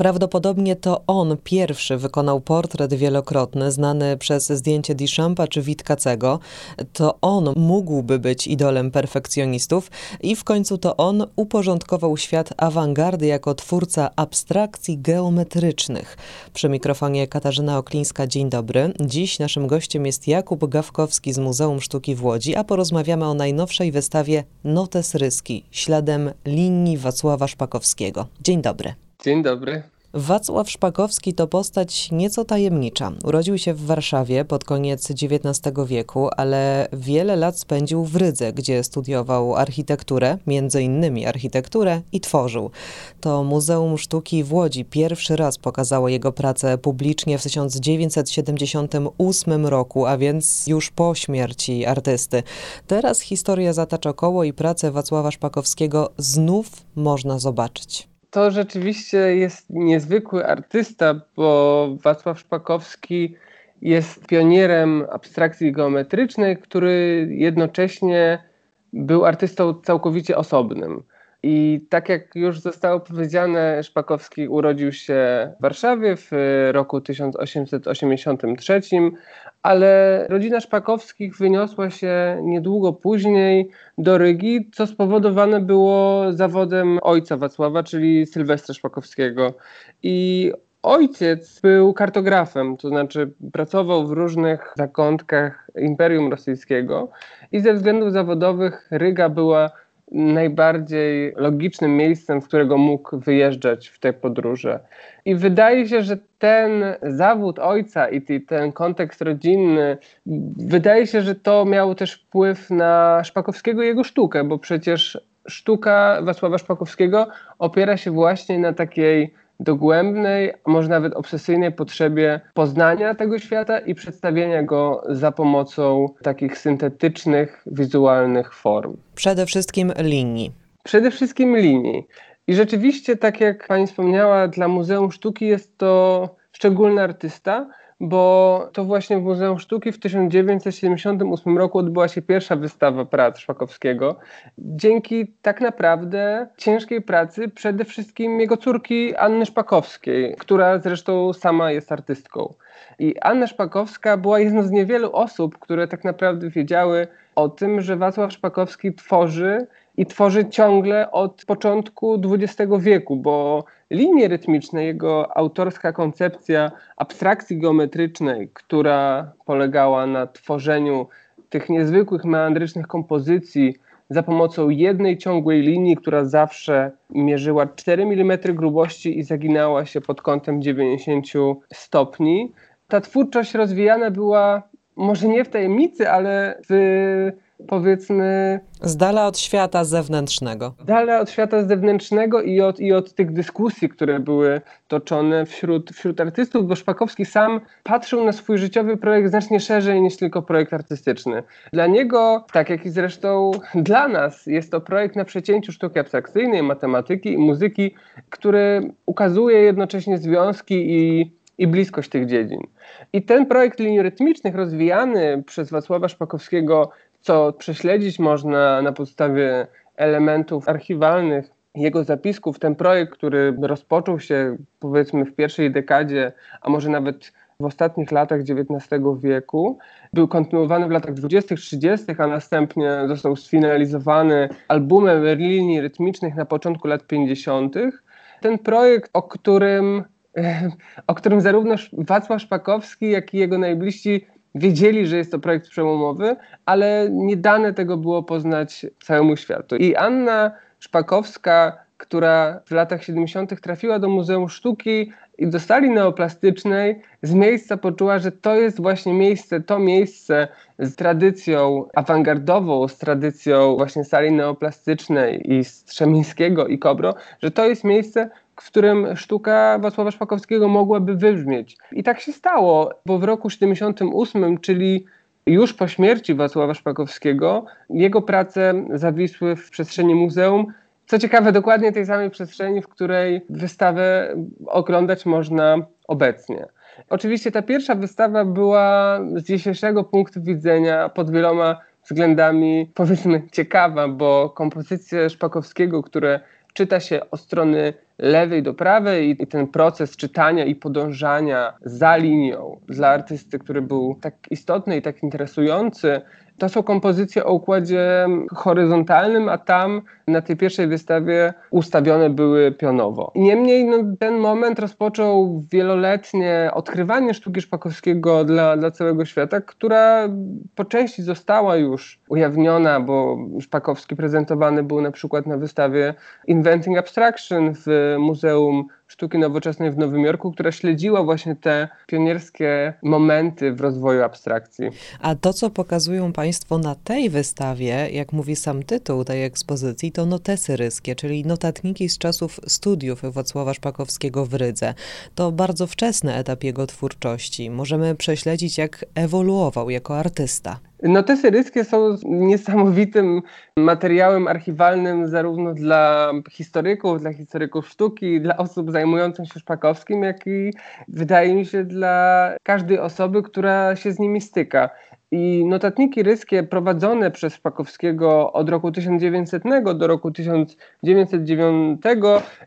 Prawdopodobnie to on pierwszy wykonał portret wielokrotny, znany przez zdjęcie Duchampa czy Witkacego. To on mógłby być idolem perfekcjonistów i w końcu to on uporządkował świat awangardy jako twórca abstrakcji geometrycznych. Przy mikrofonie Katarzyna Oklińska, dzień dobry. Dziś naszym gościem jest Jakub Gawkowski z Muzeum Sztuki w Łodzi, a porozmawiamy o najnowszej wystawie Notes Ryski, śladem linii Wacława Szpakowskiego. Dzień dobry. Dzień dobry. Wacław Szpakowski to postać nieco tajemnicza. Urodził się w Warszawie pod koniec XIX wieku, ale wiele lat spędził w Rydze, gdzie studiował architekturę, między innymi architekturę i tworzył. To Muzeum Sztuki w Łodzi pierwszy raz pokazało jego pracę publicznie w 1978 roku, a więc już po śmierci artysty. Teraz historia zatacza koło i pracę Wacława Szpakowskiego znów można zobaczyć to rzeczywiście jest niezwykły artysta, bo Wacław Szpakowski jest pionierem abstrakcji geometrycznej, który jednocześnie był artystą całkowicie osobnym. I tak jak już zostało powiedziane, Szpakowski urodził się w Warszawie w roku 1883, ale rodzina Szpakowskich wyniosła się niedługo później do Rygi, co spowodowane było zawodem ojca Wacława, czyli Sylwestra Szpakowskiego. I ojciec był kartografem, to znaczy pracował w różnych zakątkach Imperium Rosyjskiego i ze względów zawodowych Ryga była najbardziej logicznym miejscem, w którego mógł wyjeżdżać w te podróże. I wydaje się, że ten zawód ojca i ten kontekst rodzinny, wydaje się, że to miało też wpływ na Szpakowskiego i jego sztukę, bo przecież sztuka Wacława Szpakowskiego opiera się właśnie na takiej dogłębnej, a może nawet obsesyjnej potrzebie poznania tego świata i przedstawienia go za pomocą takich syntetycznych, wizualnych form. Przede wszystkim linii. Przede wszystkim linii. I rzeczywiście, tak jak pani wspomniała, dla Muzeum Sztuki jest to szczególny artysta, bo to właśnie w Muzeum Sztuki w 1978 roku odbyła się pierwsza wystawa prac Szpakowskiego. Dzięki tak naprawdę ciężkiej pracy przede wszystkim jego córki Anny Szpakowskiej, która zresztą sama jest artystką. I Anna Szpakowska była jedną z niewielu osób, które tak naprawdę wiedziały o tym, że Wacław Szpakowski tworzy i tworzy ciągle od początku XX wieku, bo linie rytmiczne, jego autorska koncepcja abstrakcji geometrycznej, która polegała na tworzeniu tych niezwykłych meandrycznych kompozycji za pomocą jednej ciągłej linii, która zawsze mierzyła 4 mm grubości i zaginała się pod kątem 90 stopni. Ta twórczość rozwijana była może nie w tajemnicy, ale w powiedzmy. Z dala od świata zewnętrznego. Z dala od świata zewnętrznego i od, i od tych dyskusji, które były toczone wśród, wśród artystów, bo Szpakowski sam patrzył na swój życiowy projekt znacznie szerzej niż tylko projekt artystyczny. Dla niego, tak jak i zresztą dla nas, jest to projekt na przecięciu sztuki abstrakcyjnej, matematyki i muzyki, który ukazuje jednocześnie związki i i bliskość tych dziedzin. I ten projekt linii rytmicznych rozwijany przez Wacława Szpakowskiego co prześledzić można na podstawie elementów archiwalnych jego zapisków. Ten projekt, który rozpoczął się powiedzmy w pierwszej dekadzie, a może nawet w ostatnich latach XIX wieku, był kontynuowany w latach 20., 30., a następnie został sfinalizowany albumem linii rytmicznych na początku lat 50. Ten projekt, o którym, o którym zarówno Wacław Szpakowski, jak i jego najbliżsi wiedzieli, że jest to projekt przełomowy, ale nie dane tego było poznać całemu światu. I Anna Szpakowska, która w latach 70. trafiła do Muzeum Sztuki i do sali neoplastycznej, z miejsca poczuła, że to jest właśnie miejsce, to miejsce z tradycją awangardową, z tradycją właśnie sali neoplastycznej i Strzemińskiego i Kobro, że to jest miejsce, w którym sztuka Wacława Szpakowskiego mogłaby wybrzmieć. I tak się stało, bo w roku 78, czyli już po śmierci Wacława Szpakowskiego, jego prace zawisły w przestrzeni muzeum. Co ciekawe, dokładnie tej samej przestrzeni, w której wystawę oglądać można obecnie. Oczywiście ta pierwsza wystawa była z dzisiejszego punktu widzenia pod wieloma względami powiedzmy ciekawa, bo kompozycje Szpakowskiego, które czyta się o strony lewej do prawej i ten proces czytania i podążania za linią dla artysty, który był tak istotny i tak interesujący, to są kompozycje o układzie horyzontalnym, a tam na tej pierwszej wystawie ustawione były pionowo. Niemniej no, ten moment rozpoczął wieloletnie odkrywanie sztuki Szpakowskiego dla, dla całego świata, która po części została już ujawniona, bo Szpakowski prezentowany był na przykład na wystawie Inventing Abstraction w Muzeum Sztuki Nowoczesnej w Nowym Jorku, która śledziła właśnie te pionierskie momenty w rozwoju abstrakcji. A to, co pokazują Państwo na tej wystawie, jak mówi sam tytuł tej ekspozycji, to notesy ryskie, czyli notatniki z czasów studiów Wacława Szpakowskiego w Rydze. To bardzo wczesny etap jego twórczości. Możemy prześledzić, jak ewoluował jako artysta. Notesy ryskie są niesamowitym materiałem archiwalnym zarówno dla historyków, dla historyków sztuki, dla osób zajmujących się Szpakowskim, jak i wydaje mi się dla każdej osoby, która się z nimi styka. I notatniki ryskie prowadzone przez Szpakowskiego od roku 1900 do roku 1909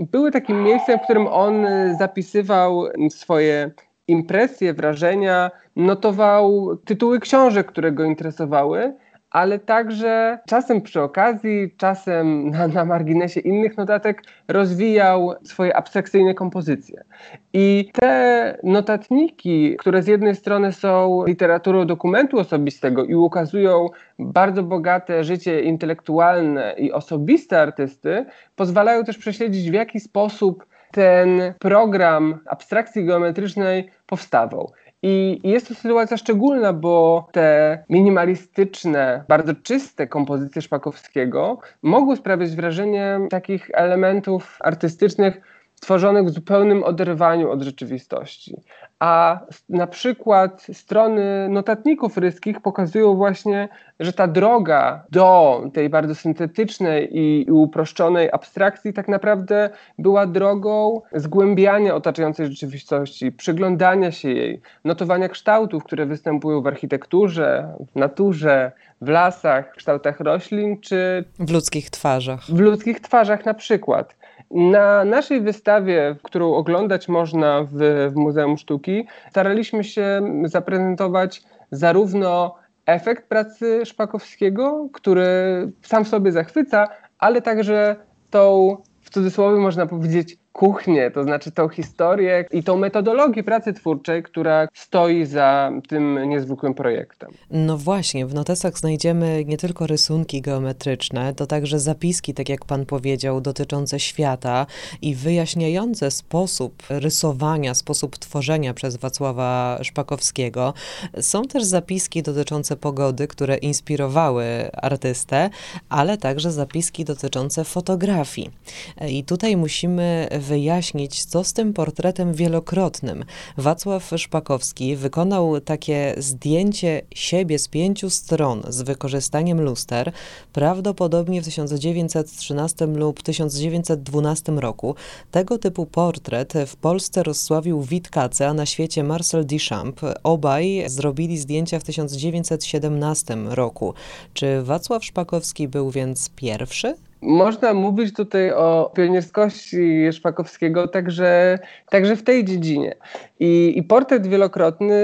były takim miejscem, w którym on zapisywał swoje impresje, wrażenia, notował tytuły książek, które go interesowały, ale także czasem przy okazji, czasem na, na, marginesie innych notatek rozwijał swoje abstrakcyjne kompozycje. I te notatniki, które z jednej strony są literaturą dokumentu osobistego i ukazują bardzo bogate życie intelektualne i osobiste artysty, pozwalają też prześledzić w jaki sposób ten program abstrakcji geometrycznej powstawał. I jest to sytuacja szczególna, bo te minimalistyczne, bardzo czyste kompozycje Szpakowskiego mogły sprawiać wrażenie takich elementów artystycznych stworzonych w zupełnym oderwaniu od rzeczywistości. A na przykład strony notatników ryskich pokazują właśnie, że ta droga do tej bardzo syntetycznej i, uproszczonej abstrakcji tak naprawdę była drogą zgłębiania otaczającej rzeczywistości, przyglądania się jej, notowania kształtów, które występują w architekturze, w naturze, w lasach, w kształtach roślin, czy w ludzkich twarzach. W ludzkich twarzach na przykład. Na naszej wystawie, którą oglądać można w, w Muzeum Sztuki, staraliśmy się zaprezentować zarówno efekt pracy Szpakowskiego, który sam sobie zachwyca, ale także tą, w cudzysłowie można powiedzieć, kuchnię, to znaczy tą historię i tą metodologię pracy twórczej, która stoi za tym niezwykłym projektem. No właśnie, w notesach znajdziemy nie tylko rysunki geometryczne, to także zapiski, tak jak pan powiedział, dotyczące świata i wyjaśniające sposób rysowania, sposób tworzenia przez Wacława Szpakowskiego. Są też zapiski dotyczące pogody, które inspirowały artystę, ale także zapiski dotyczące fotografii. I tutaj musimy wyjaśnić, co z tym portretem wielokrotnym. Wacław Szpakowski wykonał takie zdjęcie siebie z pięciu stron z wykorzystaniem luster, prawdopodobnie w 1913 lub 1912 roku. Tego typu portret w Polsce rozsławił Witkacy, a na świecie Marcel Duchamp. Obaj zrobili zdjęcia w 1917 roku. Czy Wacław Szpakowski był więc pierwszy? Można mówić tutaj o pionierskości Szpakowskiego także, także w tej dziedzinie. I, I portret wielokrotny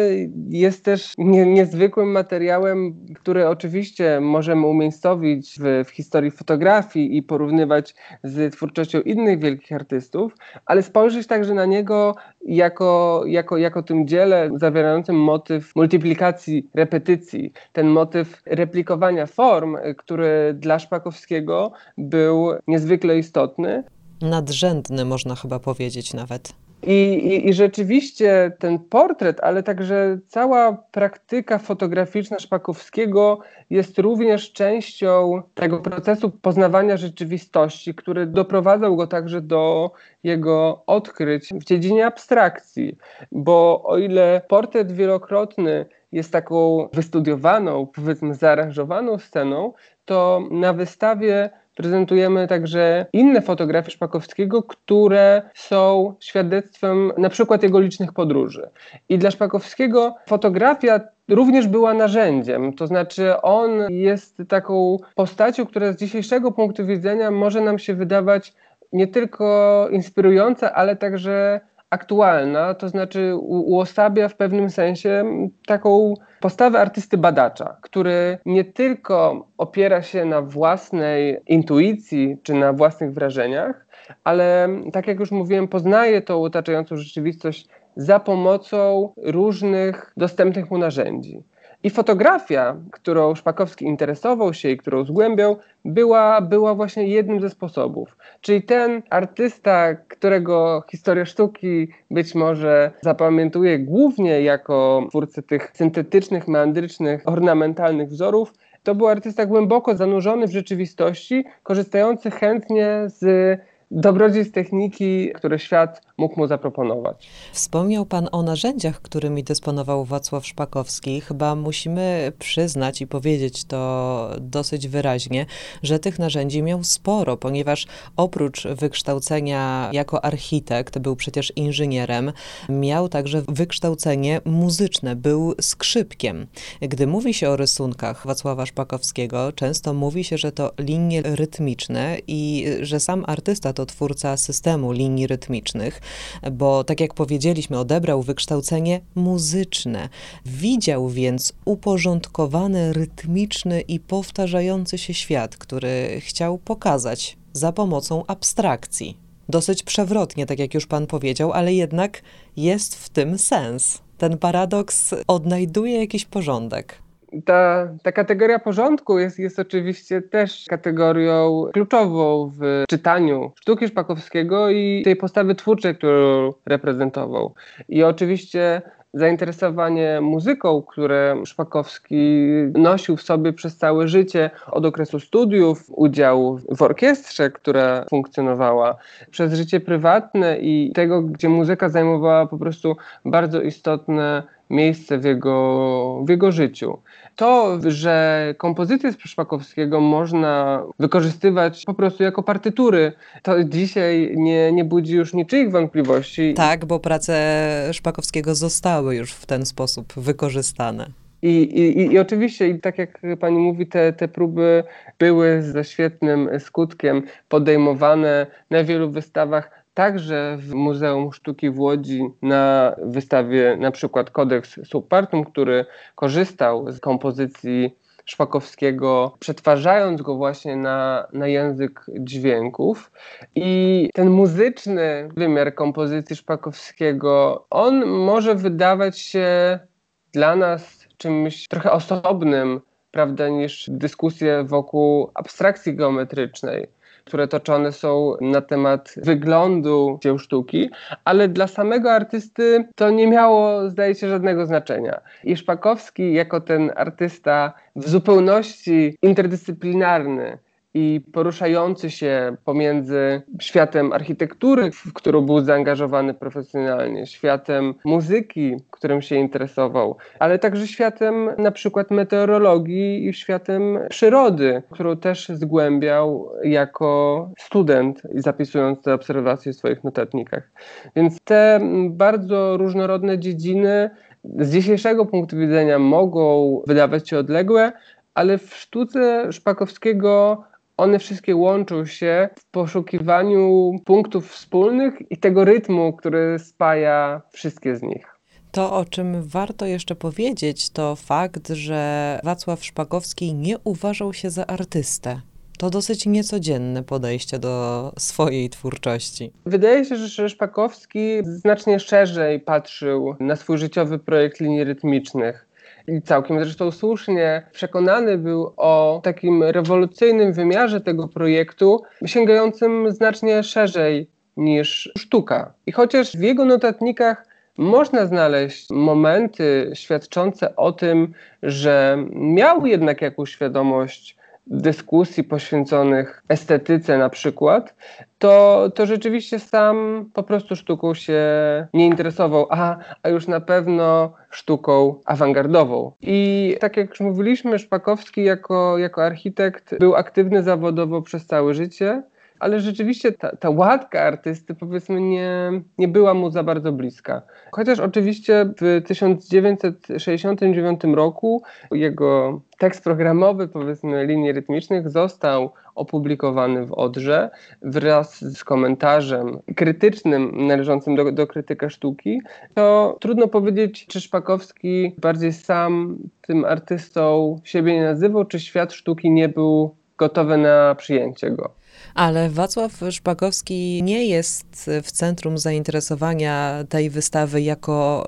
jest też nie, niezwykłym materiałem, który oczywiście możemy umiejscowić w, w historii fotografii i porównywać z twórczością innych wielkich artystów, ale spojrzeć także na niego jako, jako, jako tym dziele zawierającym motyw multiplikacji, repetycji, ten motyw replikowania form, który dla Szpakowskiego był niezwykle istotny. Nadrzędny, można chyba powiedzieć nawet. I, i, I, rzeczywiście ten portret, ale także cała praktyka fotograficzna Szpakowskiego jest również częścią tego procesu poznawania rzeczywistości, który doprowadzał go także do jego odkryć w dziedzinie abstrakcji. Bo o ile portret wielokrotny jest taką wystudiowaną, powiedzmy zaaranżowaną sceną, to na wystawie prezentujemy także inne fotografie Szpakowskiego, które są świadectwem na przykład jego licznych podróży. I dla Szpakowskiego fotografia również była narzędziem. To znaczy, on jest taką postacią, która z dzisiejszego punktu widzenia może nam się wydawać nie tylko inspirująca, ale także aktualna, to znaczy uosabia w pewnym sensie taką postawę artysty badacza, który nie tylko opiera się na własnej intuicji czy na własnych wrażeniach, ale tak jak już mówiłem, poznaje tą otaczającą rzeczywistość za pomocą różnych dostępnych mu narzędzi. I fotografia, którą Szpakowski interesował się i którą zgłębiał, była, była właśnie jednym ze sposobów. Czyli ten artysta, którego historia sztuki być może zapamiętuje głównie jako twórcę tych syntetycznych, meandrycznych, ornamentalnych wzorów, to był artysta głęboko zanurzony w rzeczywistości, korzystający chętnie z dobrodziejstw techniki, które świat mógł mu zaproponować. Wspomniał Pan o narzędziach, którymi dysponował Wacław Szpakowski. Chyba musimy przyznać i powiedzieć to dosyć wyraźnie, że tych narzędzi miał sporo, ponieważ oprócz wykształcenia jako architekt, był przecież inżynierem, miał także wykształcenie muzyczne, był skrzypkiem. Gdy mówi się o rysunkach Wacława Szpakowskiego, często mówi się, że to linie rytmiczne i że sam artysta to twórca systemu linii rytmicznych bo tak jak powiedzieliśmy, odebrał wykształcenie muzyczne. Widział więc uporządkowany, rytmiczny i powtarzający się świat, który chciał pokazać za pomocą abstrakcji. Dosyć przewrotnie, tak jak już pan powiedział, ale jednak jest w tym sens. Ten paradoks odnajduje jakiś porządek ta, ta kategoria porządku jest, jest oczywiście też kategorią kluczową w czytaniu sztuki Szpakowskiego i tej postawy twórczej, którą reprezentował. I oczywiście zainteresowanie muzyką, które Szpakowski nosił w sobie przez całe życie, od okresu studiów, udział w orkiestrze, która funkcjonowała, przez życie prywatne i tego, gdzie muzyka zajmowała po prostu bardzo istotne miejsce w jego, w jego życiu. To, że kompozycje z Szpakowskiego można wykorzystywać po prostu jako partytury, to dzisiaj nie, nie budzi już niczyich wątpliwości. Tak, bo prace Szpakowskiego zostały już w ten sposób wykorzystane. I, i, I oczywiście, i tak jak pani mówi, te, te próby były ze świetnym skutkiem podejmowane na wielu wystawach Także w Muzeum Sztuki w Łodzi na wystawie na przykład Kodeks Subpartum, który korzystał z kompozycji Szpakowskiego, przetwarzając go właśnie na, na język dźwięków. I ten muzyczny wymiar kompozycji Szpakowskiego, on może wydawać się dla nas czymś trochę osobnym, prawda, niż dyskusje wokół abstrakcji geometrycznej które toczone są na temat wyglądu dzieł sztuki, ale dla samego artysty to nie miało, zdaje się, żadnego znaczenia. I Szpakowski, jako ten artysta w zupełności interdyscyplinarny, i poruszający się pomiędzy światem architektury, w którą był zaangażowany profesjonalnie, światem muzyki, którym się interesował, ale także światem na przykład meteorologii i światem przyrody, którą też zgłębiał jako student, zapisując te obserwacje w swoich notatnikach. Więc te bardzo różnorodne dziedziny z dzisiejszego punktu widzenia mogą wydawać się odległe, ale w sztuce Szpakowskiego one wszystkie łączą się w poszukiwaniu punktów wspólnych i tego rytmu, który spaja wszystkie z nich. To, o czym warto jeszcze powiedzieć, to fakt, że Wacław Szpakowski nie uważał się za artystę. To dosyć niecodzienne podejście do swojej twórczości. Wydaje się, że Szpakowski znacznie szerzej patrzył na swój życiowy projekt linii rytmicznych i całkiem zresztą słusznie przekonany był o takim rewolucyjnym wymiarze tego projektu, sięgającym znacznie szerzej niż sztuka. I chociaż w jego notatnikach można znaleźć momenty świadczące o tym, że miał jednak jakąś świadomość dyskusji poświęconych estetyce na przykład, to, to rzeczywiście sam po prostu sztuką się nie interesował, a, a już na pewno sztuką awangardową. I tak jak już mówiliśmy, Szpakowski jako, jako architekt był aktywny zawodowo przez całe życie, ale rzeczywiście ta, ta łatka artysty powiedzmy nie, nie była mu za bardzo bliska. Chociaż oczywiście w 1969 roku jego tekst programowy, powiedzmy, linii rytmicznych został opublikowany w Odrze wraz z komentarzem krytycznym należącym do, do krytyka sztuki, to trudno powiedzieć, czy Szpakowski bardziej sam tym artystą siebie nie nazywał, czy świat sztuki nie był gotowy na przyjęcie go. Ale Wacław Szpakowski nie jest w centrum zainteresowania tej wystawy jako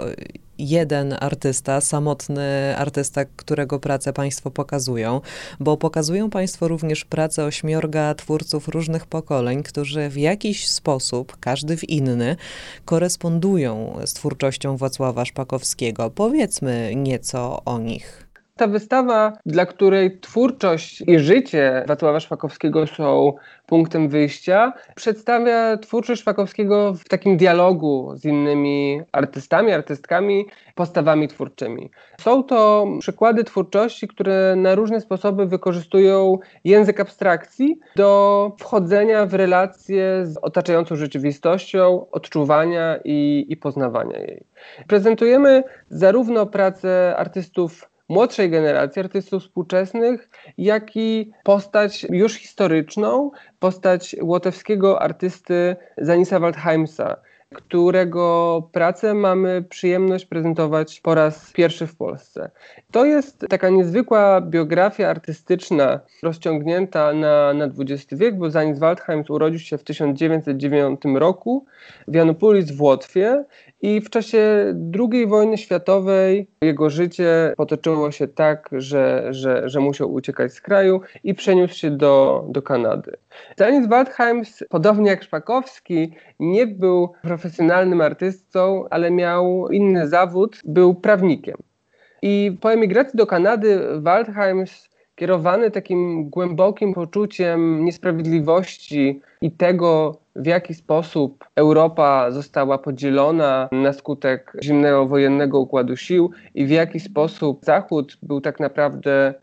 jeden artysta, samotny artysta, którego pracę Państwo pokazują, bo pokazują Państwo również pracę ośmiorga twórców różnych pokoleń, którzy w jakiś sposób, każdy w inny, korespondują z twórczością Wacława Szpakowskiego. Powiedzmy nieco o nich. Ta wystawa, dla której twórczość i życie Wacława Szpakowskiego są punktem wyjścia, przedstawia twórczość Szpakowskiego w takim dialogu z innymi artystami, artystkami, postawami twórczymi. Są to przykłady twórczości, które na różne sposoby wykorzystują język abstrakcji do wchodzenia w relacje z otaczającą rzeczywistością, odczuwania i, i poznawania jej. Prezentujemy zarówno pracę artystów młodszej generacji artystów współczesnych, jak i postać już historyczną, postać łotewskiego artysty Zanisa Waldheimsa, którego pracę mamy przyjemność prezentować po raz pierwszy w Polsce. To jest taka niezwykła biografia artystyczna, rozciągnięta na, na XX wiek, bo Zanis Waldheim urodził się w 1909 roku w Janupulis w Łotwie i w czasie II wojny światowej jego życie potoczyło się tak, że, że, że musiał uciekać z kraju i przeniósł się do, do Kanady. Zanis Waldheim, podobnie jak Szpakowski, nie był profesjonalnym artystą, ale miał inny zawód, był prawnikiem. I po emigracji do Kanady Waldheim kierowany takim głębokim poczuciem niesprawiedliwości i tego, w jaki sposób Europa została podzielona na skutek zimnego wojennego układu sił i w jaki sposób Zachód był tak naprawdę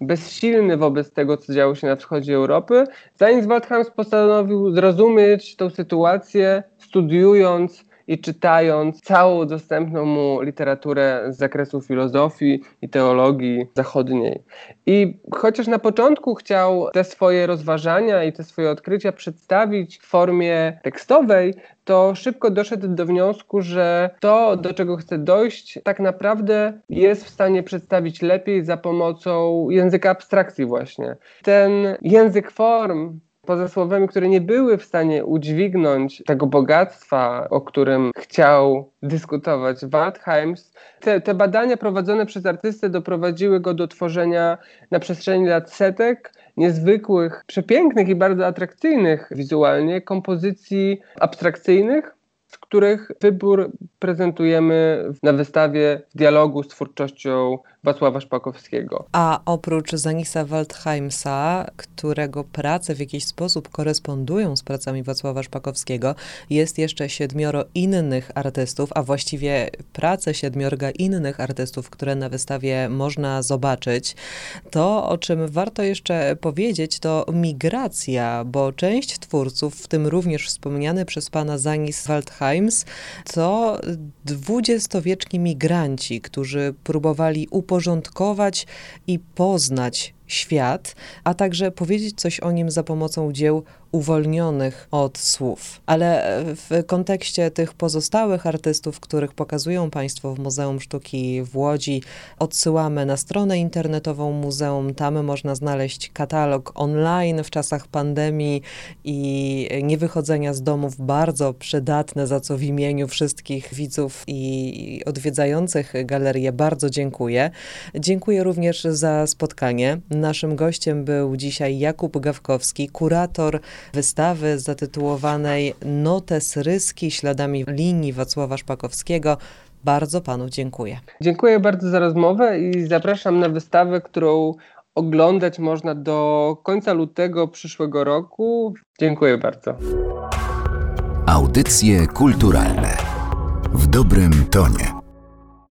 bezsilny wobec tego, co działo się na wschodzie Europy, Zanim Waldhams postanowił zrozumieć tę sytuację, studiując i czytając całą dostępną mu literaturę z zakresu filozofii i teologii zachodniej. I chociaż na początku chciał te swoje rozważania i te swoje odkrycia przedstawić w formie tekstowej, to szybko doszedł do wniosku, że to, do czego chce dojść, tak naprawdę jest w stanie przedstawić lepiej za pomocą języka abstrakcji właśnie. Ten język form poza słowami, które nie były w stanie udźwignąć tego bogactwa, o którym chciał dyskutować Waldheims. Te, te badania prowadzone przez artystę doprowadziły go do tworzenia na przestrzeni lat setek niezwykłych, przepięknych i bardzo atrakcyjnych wizualnie kompozycji abstrakcyjnych, z których wybór prezentujemy na wystawie w dialogu z twórczością Wacława Szpakowskiego. A oprócz Zanisa Waldheimsa, którego prace w jakiś sposób korespondują z pracami Wacława Szpakowskiego, jest jeszcze siedmioro innych artystów, a właściwie prace siedmiorga innych artystów, które na wystawie można zobaczyć. To, o czym warto jeszcze powiedzieć, to migracja, bo część twórców, w tym również wspomniany przez pana Zanis Waldheims, to dwudziestowieczni migranci, którzy próbowali uporządkować i poznać świat, a także powiedzieć coś o nim za pomocą dzieł uwolnionych od słów. Ale w kontekście tych pozostałych artystów, których pokazują Państwo w Muzeum Sztuki w Łodzi, odsyłamy na stronę internetową muzeum. Tam można znaleźć katalog online w czasach pandemii i niewychodzenia z domów, bardzo przydatne, za co w imieniu wszystkich widzów i odwiedzających galerię bardzo dziękuję. Dziękuję również za spotkanie. Naszym gościem był dzisiaj Jakub Gawkowski, kurator wystawy zatytułowanej Notes Ryski śladami linii Wacława Szpakowskiego. Bardzo panu dziękuję. Dziękuję bardzo za rozmowę i zapraszam na wystawę, którą oglądać można do końca lutego przyszłego roku. Dziękuję bardzo. Audycje kulturalne w dobrym tonie.